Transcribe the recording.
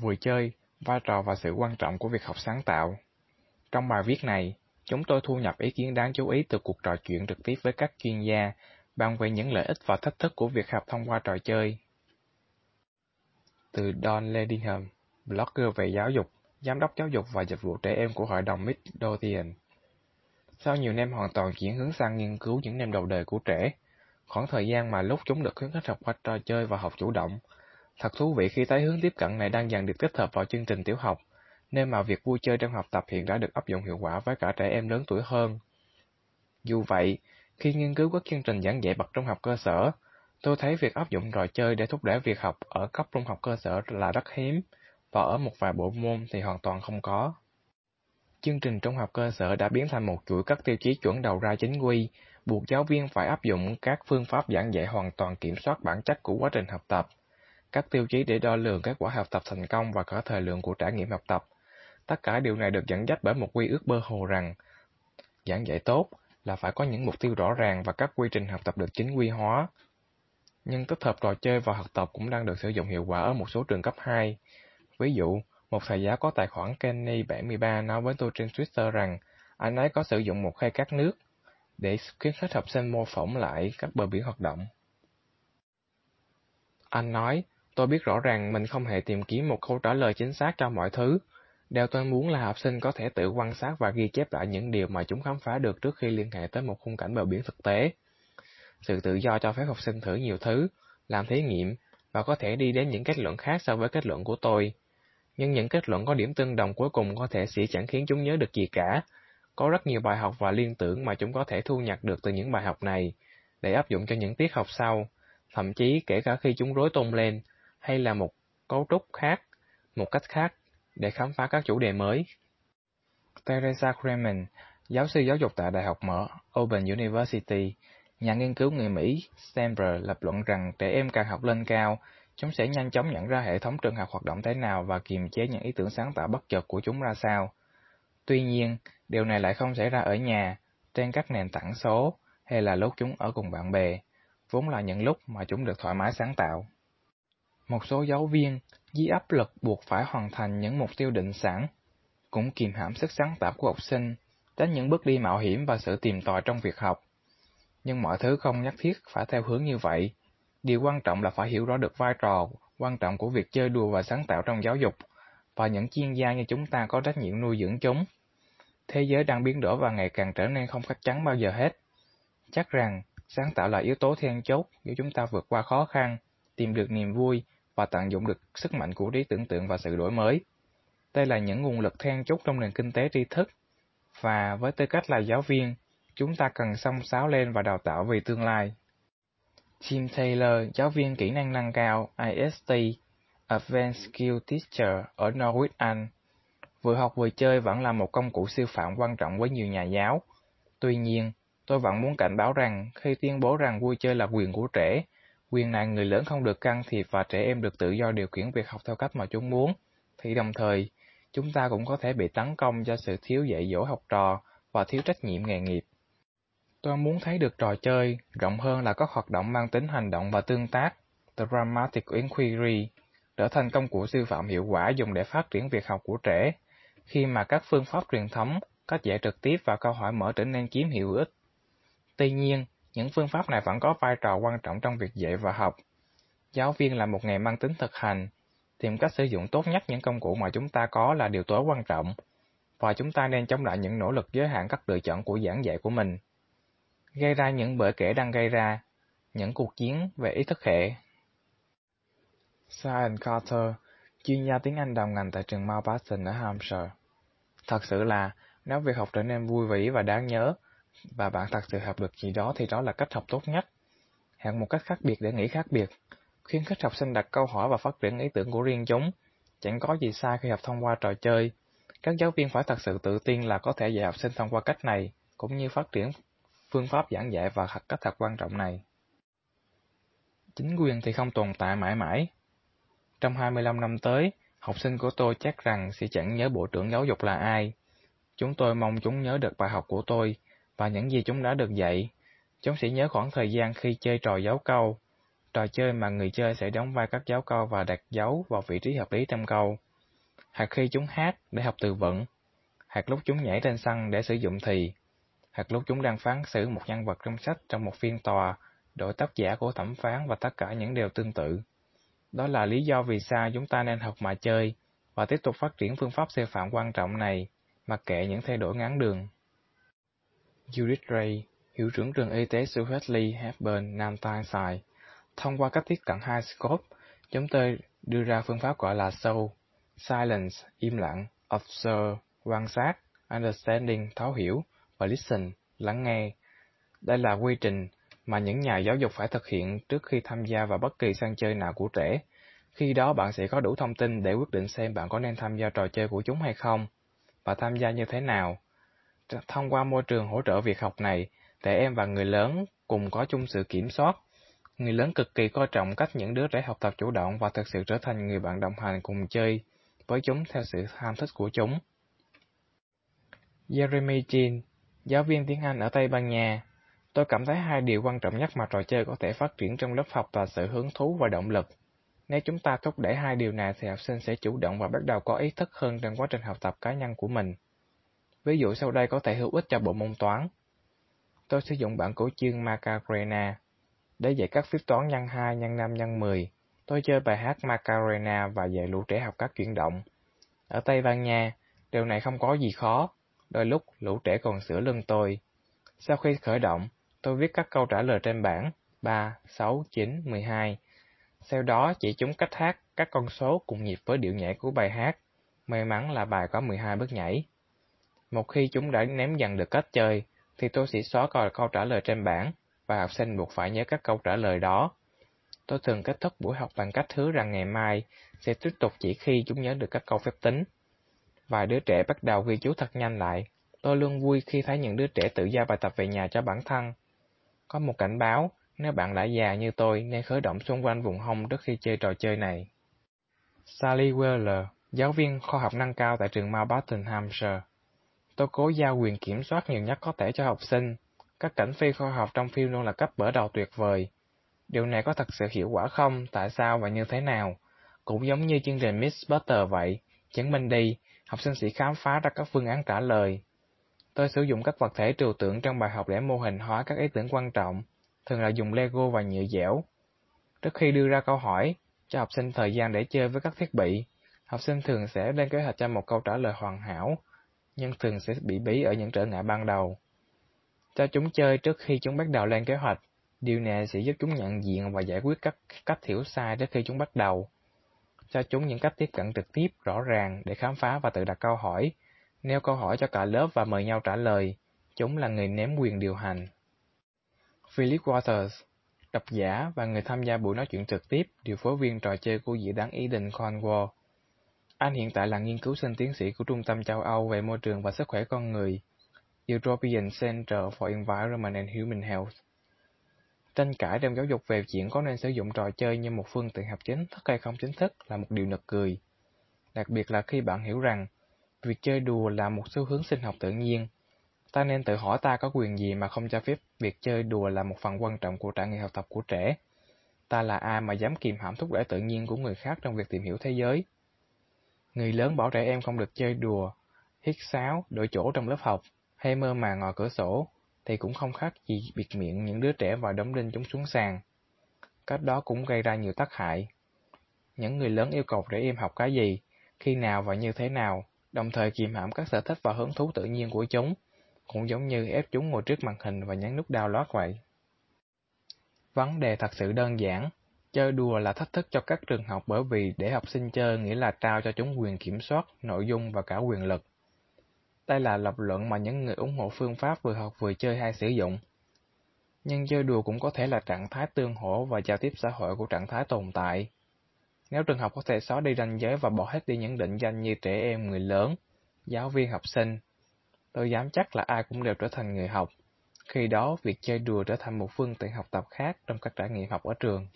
vừa chơi, vai trò và sự quan trọng của việc học sáng tạo. Trong bài viết này, chúng tôi thu nhập ý kiến đáng chú ý từ cuộc trò chuyện trực tiếp với các chuyên gia, bàn về những lợi ích và thách thức của việc học thông qua trò chơi. Từ Don Ledingham, blogger về giáo dục, giám đốc giáo dục và dịch vụ trẻ em của Hội đồng Midlothian. Sau nhiều năm hoàn toàn chuyển hướng sang nghiên cứu những năm đầu đời của trẻ, khoảng thời gian mà lúc chúng được khuyến khích học qua trò chơi và học chủ động, Thật thú vị khi thấy hướng tiếp cận này đang dần được tích hợp vào chương trình tiểu học, nên mà việc vui chơi trong học tập hiện đã được áp dụng hiệu quả với cả trẻ em lớn tuổi hơn. Dù vậy, khi nghiên cứu các chương trình giảng dạy bậc trung học cơ sở, tôi thấy việc áp dụng trò chơi để thúc đẩy việc học ở cấp trung học cơ sở là rất hiếm, và ở một vài bộ môn thì hoàn toàn không có. Chương trình trung học cơ sở đã biến thành một chuỗi các tiêu chí chuẩn đầu ra chính quy, buộc giáo viên phải áp dụng các phương pháp giảng dạy hoàn toàn kiểm soát bản chất của quá trình học tập các tiêu chí để đo lường kết quả học tập thành công và cả thời lượng của trải nghiệm học tập. Tất cả điều này được dẫn dắt bởi một quy ước bơ hồ rằng giảng dạy tốt là phải có những mục tiêu rõ ràng và các quy trình học tập được chính quy hóa. Nhưng tích hợp trò chơi và học tập cũng đang được sử dụng hiệu quả ở một số trường cấp 2. Ví dụ, một thầy giáo có tài khoản Kenny73 nói với tôi trên Twitter rằng anh ấy có sử dụng một khay cát nước để khuyến khích học sinh mô phỏng lại các bờ biển hoạt động. Anh nói, Tôi biết rõ ràng mình không hề tìm kiếm một câu trả lời chính xác cho mọi thứ. Điều tôi muốn là học sinh có thể tự quan sát và ghi chép lại những điều mà chúng khám phá được trước khi liên hệ tới một khung cảnh bờ biển thực tế. Sự tự do cho phép học sinh thử nhiều thứ, làm thí nghiệm và có thể đi đến những kết luận khác so với kết luận của tôi. Nhưng những kết luận có điểm tương đồng cuối cùng có thể sẽ chẳng khiến chúng nhớ được gì cả. Có rất nhiều bài học và liên tưởng mà chúng có thể thu nhặt được từ những bài học này, để áp dụng cho những tiết học sau, thậm chí kể cả khi chúng rối tung lên, hay là một cấu trúc khác, một cách khác để khám phá các chủ đề mới. Teresa Kremen, giáo sư giáo dục tại Đại học Mở Open University, nhà nghiên cứu người Mỹ Stanford lập luận rằng trẻ em càng học lên cao, chúng sẽ nhanh chóng nhận ra hệ thống trường học hoạt động thế nào và kiềm chế những ý tưởng sáng tạo bất chợt của chúng ra sao. Tuy nhiên, điều này lại không xảy ra ở nhà, trên các nền tảng số, hay là lúc chúng ở cùng bạn bè, vốn là những lúc mà chúng được thoải mái sáng tạo. Một số giáo viên, dưới áp lực buộc phải hoàn thành những mục tiêu định sẵn, cũng kìm hãm sức sáng tạo của học sinh, tránh những bước đi mạo hiểm và sự tìm tòi trong việc học. Nhưng mọi thứ không nhất thiết phải theo hướng như vậy. Điều quan trọng là phải hiểu rõ được vai trò quan trọng của việc chơi đùa và sáng tạo trong giáo dục, và những chuyên gia như chúng ta có trách nhiệm nuôi dưỡng chúng. Thế giới đang biến đổi và ngày càng trở nên không chắc chắn bao giờ hết. Chắc rằng, sáng tạo là yếu tố then chốt giúp chúng ta vượt qua khó khăn, tìm được niềm vui và tận dụng được sức mạnh của trí tưởng tượng và sự đổi mới. Đây là những nguồn lực then chốt trong nền kinh tế tri thức, và với tư cách là giáo viên, chúng ta cần song sáo lên và đào tạo vì tương lai. Jim Taylor, giáo viên kỹ năng nâng cao IST, Advanced Skill Teacher ở Norwich, Anh, vừa học vừa chơi vẫn là một công cụ sư phạm quan trọng với nhiều nhà giáo. Tuy nhiên, tôi vẫn muốn cảnh báo rằng khi tuyên bố rằng vui chơi là quyền của trẻ, Quyền này người lớn không được can thiệp và trẻ em được tự do điều khiển việc học theo cách mà chúng muốn, thì đồng thời, chúng ta cũng có thể bị tấn công do sự thiếu dạy dỗ học trò và thiếu trách nhiệm nghề nghiệp. Tôi muốn thấy được trò chơi, rộng hơn là các hoạt động mang tính hành động và tương tác, Dramatic Inquiry, trở thành công cụ sư phạm hiệu quả dùng để phát triển việc học của trẻ, khi mà các phương pháp truyền thống, cách dạy trực tiếp và câu hỏi mở trở nên chiếm hiệu ích. Tuy nhiên, những phương pháp này vẫn có vai trò quan trọng trong việc dạy và học. Giáo viên là một nghề mang tính thực hành, tìm cách sử dụng tốt nhất những công cụ mà chúng ta có là điều tối quan trọng, và chúng ta nên chống lại những nỗ lực giới hạn các lựa chọn của giảng dạy của mình. Gây ra những bỡ kể đang gây ra, những cuộc chiến về ý thức hệ. Sian Carter, chuyên gia tiếng Anh đầu ngành tại trường Mountbatten ở Hampshire. Thật sự là, nếu việc học trở nên vui vẻ và đáng nhớ, và bạn thật sự học được gì đó thì đó là cách học tốt nhất. Hẹn một cách khác biệt để nghĩ khác biệt. Khuyến khích học sinh đặt câu hỏi và phát triển ý tưởng của riêng chúng. Chẳng có gì sai khi học thông qua trò chơi. Các giáo viên phải thật sự tự tin là có thể dạy học sinh thông qua cách này, cũng như phát triển phương pháp giảng dạy và cách thật quan trọng này. Chính quyền thì không tồn tại mãi mãi. Trong 25 năm tới, học sinh của tôi chắc rằng sẽ chẳng nhớ Bộ trưởng Giáo dục là ai. Chúng tôi mong chúng nhớ được bài học của tôi, và những gì chúng đã được dạy. Chúng sẽ nhớ khoảng thời gian khi chơi trò dấu câu, trò chơi mà người chơi sẽ đóng vai các giáo câu và đặt dấu vào vị trí hợp lý trong câu. hoặc khi chúng hát để học từ vựng, hoặc lúc chúng nhảy trên sân để sử dụng thì, hoặc lúc chúng đang phán xử một nhân vật trong sách trong một phiên tòa, đổi tác giả của thẩm phán và tất cả những điều tương tự. Đó là lý do vì sao chúng ta nên học mà chơi và tiếp tục phát triển phương pháp sư phạm quan trọng này, mặc kệ những thay đổi ngắn đường. Judith Ray, hiệu trưởng trường y tế Sue Hadley Hepburn, Nam Tyneside, thông qua cách tiếp cận hai scope, chúng tôi đưa ra phương pháp gọi là sâu, Silence, im lặng, Observe, quan sát, Understanding, thấu hiểu, và Listen, lắng nghe. Đây là quy trình mà những nhà giáo dục phải thực hiện trước khi tham gia vào bất kỳ sân chơi nào của trẻ. Khi đó bạn sẽ có đủ thông tin để quyết định xem bạn có nên tham gia trò chơi của chúng hay không, và tham gia như thế nào. Thông qua môi trường hỗ trợ việc học này, trẻ em và người lớn cùng có chung sự kiểm soát. Người lớn cực kỳ coi trọng cách những đứa trẻ học tập chủ động và thực sự trở thành người bạn đồng hành cùng chơi với chúng theo sự ham thích của chúng. Jeremy Chin, giáo viên tiếng Anh ở Tây Ban Nha, tôi cảm thấy hai điều quan trọng nhất mà trò chơi có thể phát triển trong lớp học là sự hứng thú và động lực. Nếu chúng ta thúc đẩy hai điều này thì học sinh sẽ chủ động và bắt đầu có ý thức hơn trong quá trình học tập cá nhân của mình. Ví dụ sau đây có thể hữu ích cho bộ môn toán. Tôi sử dụng bản cổ chương Macarena để dạy các phép toán nhân 2, nhân 5, nhân 10. Tôi chơi bài hát Macarena và dạy lũ trẻ học các chuyển động. Ở Tây Ban Nha, điều này không có gì khó, đôi lúc lũ trẻ còn sửa lưng tôi. Sau khi khởi động, tôi viết các câu trả lời trên bảng 3, 6, 9, 12. Sau đó chỉ chúng cách hát các con số cùng nhịp với điệu nhảy của bài hát. May mắn là bài có 12 bước nhảy. Một khi chúng đã ném dần được cách chơi, thì tôi sẽ xóa coi câu trả lời trên bảng và học sinh buộc phải nhớ các câu trả lời đó. Tôi thường kết thúc buổi học bằng cách hứa rằng ngày mai sẽ tiếp tục chỉ khi chúng nhớ được các câu phép tính. Vài đứa trẻ bắt đầu ghi chú thật nhanh lại. Tôi luôn vui khi thấy những đứa trẻ tự giao bài tập về nhà cho bản thân. Có một cảnh báo, nếu bạn đã già như tôi nên khởi động xung quanh vùng hông trước khi chơi trò chơi này. Sally Weller, giáo viên khoa học nâng cao tại trường Mountbatten, Hampshire. Tôi cố giao quyền kiểm soát nhiều nhất có thể cho học sinh. Các cảnh phi khoa học trong phim luôn là cấp bở đầu tuyệt vời. Điều này có thật sự hiệu quả không? Tại sao và như thế nào? Cũng giống như chương trình Miss Butter vậy, chứng minh đi, học sinh sẽ khám phá ra các phương án trả lời. Tôi sử dụng các vật thể trừu tượng trong bài học để mô hình hóa các ý tưởng quan trọng, thường là dùng Lego và nhựa dẻo. Trước khi đưa ra câu hỏi, cho học sinh thời gian để chơi với các thiết bị, học sinh thường sẽ lên kế hoạch cho một câu trả lời hoàn hảo, nhưng thường sẽ bị bí ở những trở ngại ban đầu. Cho chúng chơi trước khi chúng bắt đầu lên kế hoạch, điều này sẽ giúp chúng nhận diện và giải quyết các cách hiểu sai trước khi chúng bắt đầu cho chúng những cách tiếp cận trực tiếp, rõ ràng để khám phá và tự đặt câu hỏi, nêu câu hỏi cho cả lớp và mời nhau trả lời. Chúng là người ném quyền điều hành. Philip Waters, độc giả và người tham gia buổi nói chuyện trực tiếp, điều phối viên trò chơi của dự án Eden Cornwall. Anh hiện tại là nghiên cứu sinh tiến sĩ của Trung tâm châu Âu về môi trường và sức khỏe con người, European Center for Environment and Human Health. Tranh cãi trong giáo dục về chuyện có nên sử dụng trò chơi như một phương tiện học chính thức hay không chính thức là một điều nực cười. Đặc biệt là khi bạn hiểu rằng, việc chơi đùa là một xu hướng sinh học tự nhiên. Ta nên tự hỏi ta có quyền gì mà không cho phép việc chơi đùa là một phần quan trọng của trải nghiệm học tập của trẻ. Ta là ai mà dám kìm hãm thúc đẩy tự nhiên của người khác trong việc tìm hiểu thế giới? Người lớn bảo trẻ em không được chơi đùa, hít sáo, đổi chỗ trong lớp học, hay mơ màng ngồi cửa sổ, thì cũng không khác gì bịt miệng những đứa trẻ và đóng đinh chúng xuống sàn. Cách đó cũng gây ra nhiều tác hại. Những người lớn yêu cầu trẻ em học cái gì, khi nào và như thế nào, đồng thời kiềm hãm các sở thích và hứng thú tự nhiên của chúng, cũng giống như ép chúng ngồi trước màn hình và nhấn nút download vậy. Vấn đề thật sự đơn giản, chơi đùa là thách thức cho các trường học bởi vì để học sinh chơi nghĩa là trao cho chúng quyền kiểm soát, nội dung và cả quyền lực. Đây là lập luận mà những người ủng hộ phương pháp vừa học vừa chơi hay sử dụng. Nhưng chơi đùa cũng có thể là trạng thái tương hỗ và giao tiếp xã hội của trạng thái tồn tại. Nếu trường học có thể xóa đi ranh giới và bỏ hết đi những định danh như trẻ em, người lớn, giáo viên, học sinh, tôi dám chắc là ai cũng đều trở thành người học. Khi đó, việc chơi đùa trở thành một phương tiện học tập khác trong các trải nghiệm học ở trường.